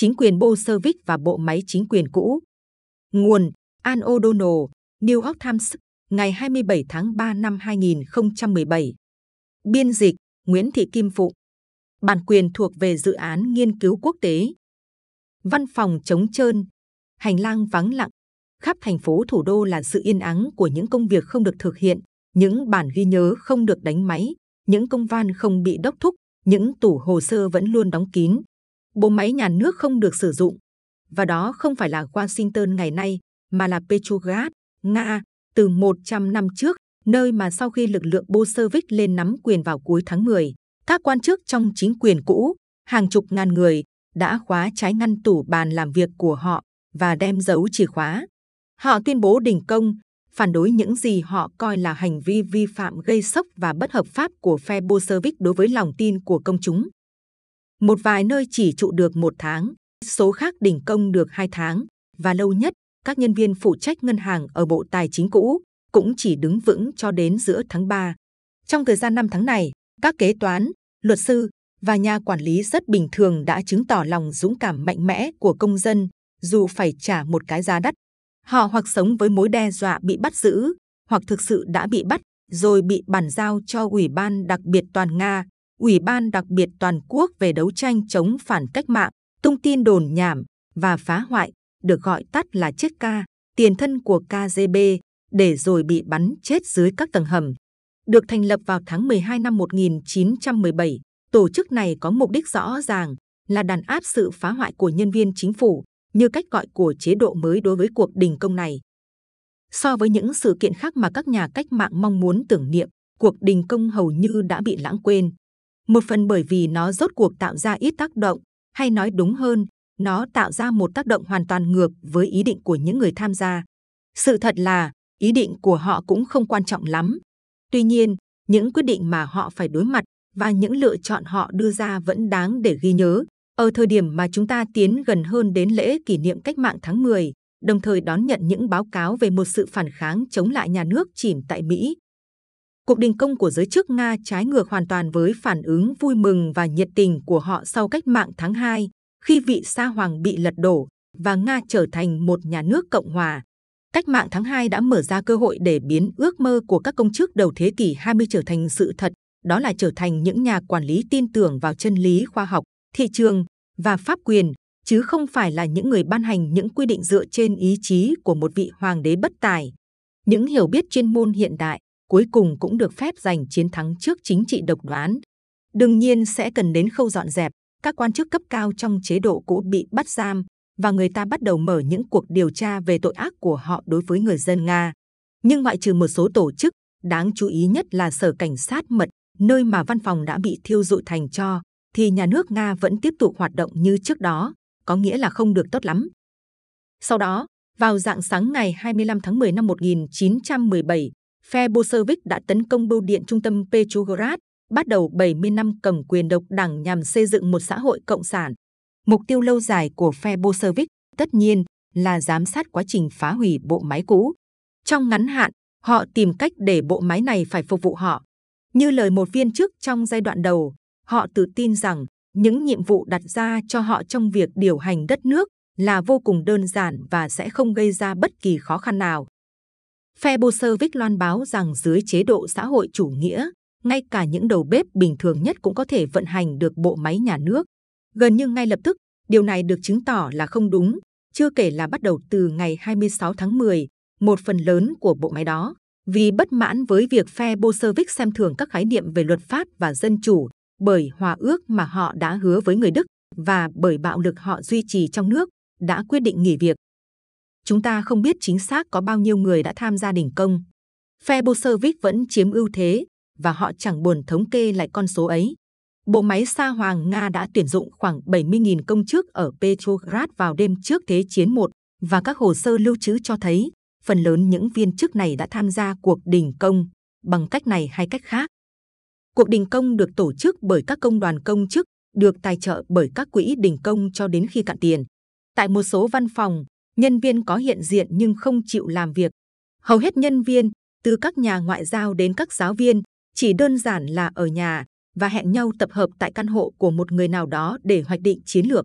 chính quyền Bolshevik và bộ máy chính quyền cũ. Nguồn An O'Donnell, New York Times, ngày 27 tháng 3 năm 2017. Biên dịch Nguyễn Thị Kim Phụng. Bản quyền thuộc về dự án nghiên cứu quốc tế. Văn phòng trống trơn, hành lang vắng lặng. Khắp thành phố thủ đô là sự yên ắng của những công việc không được thực hiện, những bản ghi nhớ không được đánh máy, những công văn không bị đốc thúc, những tủ hồ sơ vẫn luôn đóng kín. Bộ máy nhà nước không được sử dụng. Và đó không phải là Washington ngày nay, mà là Petrograd, Nga, từ 100 năm trước, nơi mà sau khi lực lượng Bolshevik lên nắm quyền vào cuối tháng 10, các quan chức trong chính quyền cũ, hàng chục ngàn người, đã khóa trái ngăn tủ bàn làm việc của họ và đem giấu chìa khóa. Họ tuyên bố đình công, phản đối những gì họ coi là hành vi vi phạm gây sốc và bất hợp pháp của phe Bolshevik đối với lòng tin của công chúng. Một vài nơi chỉ trụ được một tháng, số khác đình công được hai tháng, và lâu nhất, các nhân viên phụ trách ngân hàng ở Bộ Tài chính cũ cũng chỉ đứng vững cho đến giữa tháng 3. Trong thời gian 5 tháng này, các kế toán, luật sư và nhà quản lý rất bình thường đã chứng tỏ lòng dũng cảm mạnh mẽ của công dân, dù phải trả một cái giá đắt. Họ hoặc sống với mối đe dọa bị bắt giữ, hoặc thực sự đã bị bắt, rồi bị bàn giao cho Ủy ban đặc biệt toàn Nga, Ủy ban đặc biệt toàn quốc về đấu tranh chống phản cách mạng, tung tin đồn nhảm và phá hoại, được gọi tắt là chết ca, tiền thân của KGB, để rồi bị bắn chết dưới các tầng hầm. Được thành lập vào tháng 12 năm 1917, tổ chức này có mục đích rõ ràng là đàn áp sự phá hoại của nhân viên chính phủ, như cách gọi của chế độ mới đối với cuộc đình công này. So với những sự kiện khác mà các nhà cách mạng mong muốn tưởng niệm, cuộc đình công hầu như đã bị lãng quên. Một phần bởi vì nó rốt cuộc tạo ra ít tác động, hay nói đúng hơn, nó tạo ra một tác động hoàn toàn ngược với ý định của những người tham gia. Sự thật là, ý định của họ cũng không quan trọng lắm. Tuy nhiên, những quyết định mà họ phải đối mặt và những lựa chọn họ đưa ra vẫn đáng để ghi nhớ. Ở thời điểm mà chúng ta tiến gần hơn đến lễ kỷ niệm cách mạng tháng 10, đồng thời đón nhận những báo cáo về một sự phản kháng chống lại nhà nước chìm tại Mỹ. Cuộc đình công của giới chức Nga trái ngược hoàn toàn với phản ứng vui mừng và nhiệt tình của họ sau cách mạng tháng 2, khi vị sa hoàng bị lật đổ và Nga trở thành một nhà nước cộng hòa. Cách mạng tháng 2 đã mở ra cơ hội để biến ước mơ của các công chức đầu thế kỷ 20 trở thành sự thật, đó là trở thành những nhà quản lý tin tưởng vào chân lý khoa học, thị trường và pháp quyền, chứ không phải là những người ban hành những quy định dựa trên ý chí của một vị hoàng đế bất tài. Những hiểu biết chuyên môn hiện đại cuối cùng cũng được phép giành chiến thắng trước chính trị độc đoán. Đương nhiên sẽ cần đến khâu dọn dẹp, các quan chức cấp cao trong chế độ cũ bị bắt giam và người ta bắt đầu mở những cuộc điều tra về tội ác của họ đối với người dân Nga. Nhưng ngoại trừ một số tổ chức, đáng chú ý nhất là Sở Cảnh sát Mật, nơi mà văn phòng đã bị thiêu dụi thành cho, thì nhà nước Nga vẫn tiếp tục hoạt động như trước đó, có nghĩa là không được tốt lắm. Sau đó, vào dạng sáng ngày 25 tháng 10 năm 1917, phe Bolshevik đã tấn công bưu điện trung tâm Petrograd, bắt đầu 70 năm cầm quyền độc đảng nhằm xây dựng một xã hội cộng sản. Mục tiêu lâu dài của phe Bolshevik tất nhiên là giám sát quá trình phá hủy bộ máy cũ. Trong ngắn hạn, họ tìm cách để bộ máy này phải phục vụ họ. Như lời một viên chức trong giai đoạn đầu, họ tự tin rằng những nhiệm vụ đặt ra cho họ trong việc điều hành đất nước là vô cùng đơn giản và sẽ không gây ra bất kỳ khó khăn nào. Phe Bolshevik loan báo rằng dưới chế độ xã hội chủ nghĩa, ngay cả những đầu bếp bình thường nhất cũng có thể vận hành được bộ máy nhà nước. Gần như ngay lập tức, điều này được chứng tỏ là không đúng, chưa kể là bắt đầu từ ngày 26 tháng 10, một phần lớn của bộ máy đó, vì bất mãn với việc phe Bolshevik xem thường các khái niệm về luật pháp và dân chủ, bởi hòa ước mà họ đã hứa với người Đức và bởi bạo lực họ duy trì trong nước, đã quyết định nghỉ việc. Chúng ta không biết chính xác có bao nhiêu người đã tham gia đình công. Phe Bolshevik vẫn chiếm ưu thế và họ chẳng buồn thống kê lại con số ấy. Bộ máy Sa Hoàng Nga đã tuyển dụng khoảng 70.000 công chức ở Petrograd vào đêm trước Thế chiến 1 và các hồ sơ lưu trữ cho thấy phần lớn những viên chức này đã tham gia cuộc đình công bằng cách này hay cách khác. Cuộc đình công được tổ chức bởi các công đoàn công chức, được tài trợ bởi các quỹ đình công cho đến khi cạn tiền. Tại một số văn phòng, nhân viên có hiện diện nhưng không chịu làm việc. Hầu hết nhân viên, từ các nhà ngoại giao đến các giáo viên, chỉ đơn giản là ở nhà và hẹn nhau tập hợp tại căn hộ của một người nào đó để hoạch định chiến lược.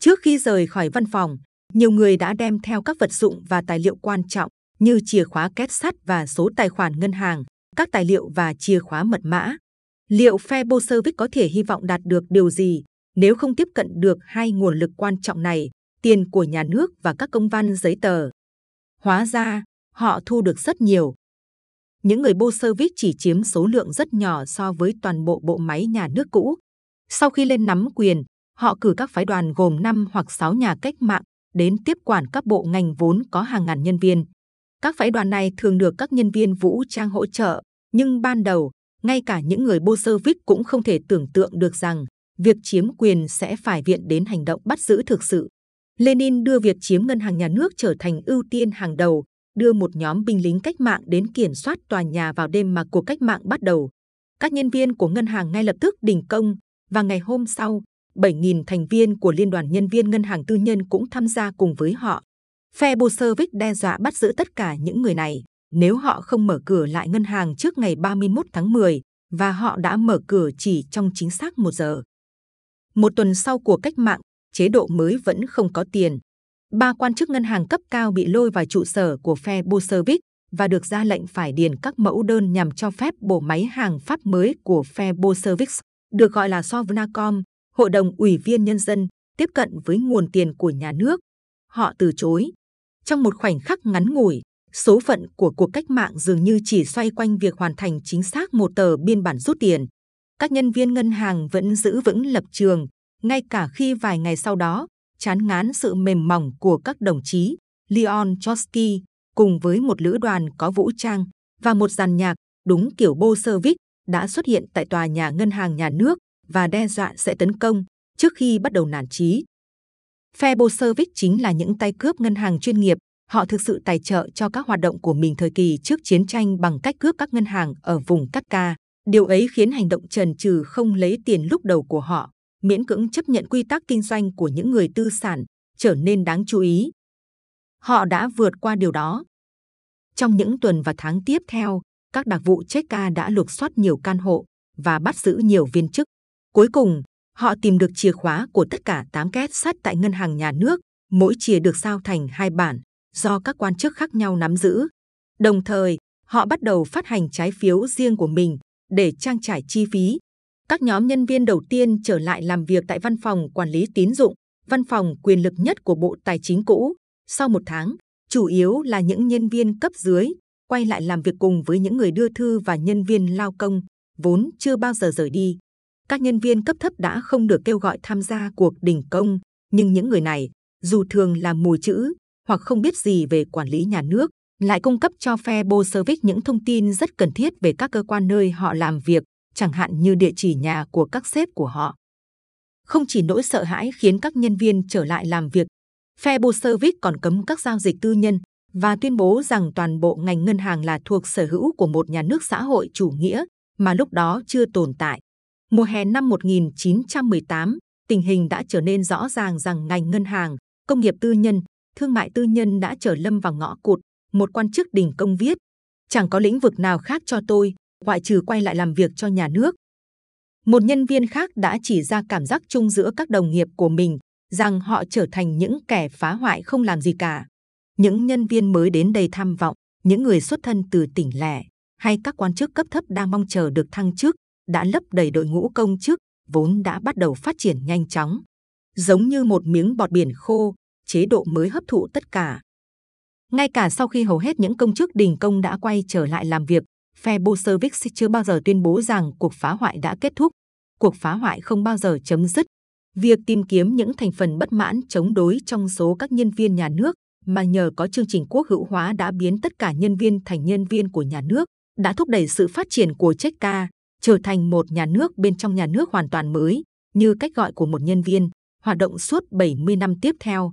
Trước khi rời khỏi văn phòng, nhiều người đã đem theo các vật dụng và tài liệu quan trọng như chìa khóa két sắt và số tài khoản ngân hàng, các tài liệu và chìa khóa mật mã. Liệu phe Bolshevik có thể hy vọng đạt được điều gì nếu không tiếp cận được hai nguồn lực quan trọng này, tiền của nhà nước và các công văn giấy tờ? Hóa ra, họ thu được rất nhiều. Những người Bolshevik chỉ chiếm số lượng rất nhỏ so với toàn bộ bộ máy nhà nước cũ. Sau khi lên nắm quyền, họ cử các phái đoàn gồm 5 hoặc 6 nhà cách mạng đến tiếp quản các bộ ngành vốn có hàng ngàn nhân viên. Các phái đoàn này thường được các nhân viên vũ trang hỗ trợ, nhưng ban đầu, ngay cả những người Bolshevik cũng không thể tưởng tượng được rằng việc chiếm quyền sẽ phải viện đến hành động bắt giữ thực sự. Lenin đưa việc chiếm ngân hàng nhà nước trở thành ưu tiên hàng đầu, đưa một nhóm binh lính cách mạng đến kiểm soát tòa nhà vào đêm mà cuộc cách mạng bắt đầu. Các nhân viên của ngân hàng ngay lập tức đình công và ngày hôm sau, 7.000 thành viên của Liên đoàn Nhân viên Ngân hàng Tư nhân cũng tham gia cùng với họ. Phe Bolshevik đe dọa bắt giữ tất cả những người này nếu họ không mở cửa lại ngân hàng trước ngày 31 tháng 10 và họ đã mở cửa chỉ trong chính xác một giờ. Một tuần sau của cách mạng, chế độ mới vẫn không có tiền. Ba quan chức ngân hàng cấp cao bị lôi vào trụ sở của phe Bolshevik và được ra lệnh phải điền các mẫu đơn nhằm cho phép bộ máy hàng Pháp mới của phe Bolshevik, được gọi là Sovnacom, Hội đồng Ủy viên Nhân dân, tiếp cận với nguồn tiền của nhà nước. Họ từ chối. Trong một khoảnh khắc ngắn ngủi, số phận của cuộc cách mạng dường như chỉ xoay quanh việc hoàn thành chính xác một tờ biên bản rút tiền. Các nhân viên ngân hàng vẫn giữ vững lập trường, ngay cả khi vài ngày sau đó, chán ngán sự mềm mỏng của các đồng chí Leon Trotsky cùng với một lữ đoàn có vũ trang và một dàn nhạc đúng kiểu Bolshevik đã xuất hiện tại tòa nhà ngân hàng nhà nước và đe dọa sẽ tấn công trước khi bắt đầu nản chí. Phe Bolshevik chính là những tay cướp ngân hàng chuyên nghiệp. Họ thực sự tài trợ cho các hoạt động của mình thời kỳ trước chiến tranh bằng cách cướp các ngân hàng ở vùng Cát Ca. Điều ấy khiến hành động trần trừ không lấy tiền lúc đầu của họ, miễn cưỡng chấp nhận quy tắc kinh doanh của những người tư sản, trở nên đáng chú ý. Họ đã vượt qua điều đó. Trong những tuần và tháng tiếp theo, các đặc vụ Cheka đã lục soát nhiều căn hộ và bắt giữ nhiều viên chức. Cuối cùng, họ tìm được chìa khóa của tất cả 8 két sắt tại ngân hàng nhà nước, mỗi chìa được sao thành hai bản do các quan chức khác nhau nắm giữ. Đồng thời, họ bắt đầu phát hành trái phiếu riêng của mình để trang trải chi phí. Các nhóm nhân viên đầu tiên trở lại làm việc tại văn phòng quản lý tín dụng, văn phòng quyền lực nhất của Bộ Tài chính cũ. Sau một tháng, chủ yếu là những nhân viên cấp dưới quay lại làm việc cùng với những người đưa thư và nhân viên lao công vốn chưa bao giờ rời đi các nhân viên cấp thấp đã không được kêu gọi tham gia cuộc đình công, nhưng những người này, dù thường là mùi chữ hoặc không biết gì về quản lý nhà nước, lại cung cấp cho phe Bolshevik những thông tin rất cần thiết về các cơ quan nơi họ làm việc, chẳng hạn như địa chỉ nhà của các sếp của họ. Không chỉ nỗi sợ hãi khiến các nhân viên trở lại làm việc, phe còn cấm các giao dịch tư nhân và tuyên bố rằng toàn bộ ngành ngân hàng là thuộc sở hữu của một nhà nước xã hội chủ nghĩa mà lúc đó chưa tồn tại. Mùa hè năm 1918, tình hình đã trở nên rõ ràng rằng ngành ngân hàng, công nghiệp tư nhân, thương mại tư nhân đã trở lâm vào ngõ cụt. Một quan chức đình công viết, chẳng có lĩnh vực nào khác cho tôi, ngoại trừ quay lại làm việc cho nhà nước. Một nhân viên khác đã chỉ ra cảm giác chung giữa các đồng nghiệp của mình, rằng họ trở thành những kẻ phá hoại không làm gì cả. Những nhân viên mới đến đây tham vọng, những người xuất thân từ tỉnh lẻ, hay các quan chức cấp thấp đang mong chờ được thăng chức, đã lấp đầy đội ngũ công chức vốn đã bắt đầu phát triển nhanh chóng. Giống như một miếng bọt biển khô, chế độ mới hấp thụ tất cả. Ngay cả sau khi hầu hết những công chức đình công đã quay trở lại làm việc, phe Bolshevik chưa bao giờ tuyên bố rằng cuộc phá hoại đã kết thúc. Cuộc phá hoại không bao giờ chấm dứt. Việc tìm kiếm những thành phần bất mãn chống đối trong số các nhân viên nhà nước mà nhờ có chương trình quốc hữu hóa đã biến tất cả nhân viên thành nhân viên của nhà nước, đã thúc đẩy sự phát triển của Cheka, trở thành một nhà nước bên trong nhà nước hoàn toàn mới, như cách gọi của một nhân viên, hoạt động suốt 70 năm tiếp theo.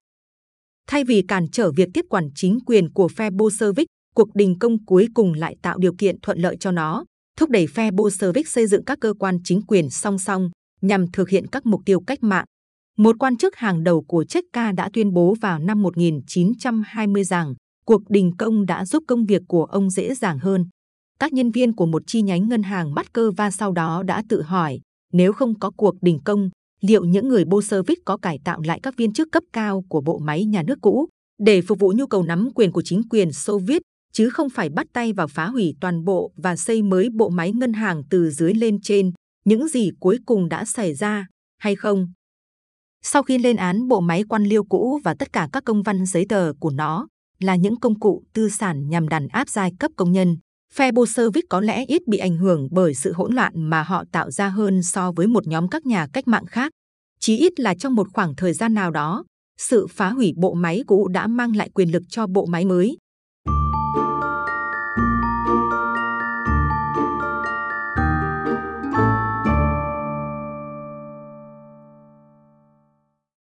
Thay vì cản trở việc tiếp quản chính quyền của phe Bolshevik, cuộc đình công cuối cùng lại tạo điều kiện thuận lợi cho nó, thúc đẩy phe Bolshevik xây dựng các cơ quan chính quyền song song nhằm thực hiện các mục tiêu cách mạng. Một quan chức hàng đầu của Cheka đã tuyên bố vào năm 1920 rằng cuộc đình công đã giúp công việc của ông dễ dàng hơn các nhân viên của một chi nhánh ngân hàng bắt cơ va sau đó đã tự hỏi nếu không có cuộc đình công liệu những người Bolshevik có cải tạo lại các viên chức cấp cao của bộ máy nhà nước cũ để phục vụ nhu cầu nắm quyền của chính quyền Xô Viết, chứ không phải bắt tay vào phá hủy toàn bộ và xây mới bộ máy ngân hàng từ dưới lên trên, những gì cuối cùng đã xảy ra, hay không? Sau khi lên án bộ máy quan liêu cũ và tất cả các công văn giấy tờ của nó là những công cụ tư sản nhằm đàn áp giai cấp công nhân, phe Bolshevik có lẽ ít bị ảnh hưởng bởi sự hỗn loạn mà họ tạo ra hơn so với một nhóm các nhà cách mạng khác. Chí ít là trong một khoảng thời gian nào đó, sự phá hủy bộ máy cũ đã mang lại quyền lực cho bộ máy mới,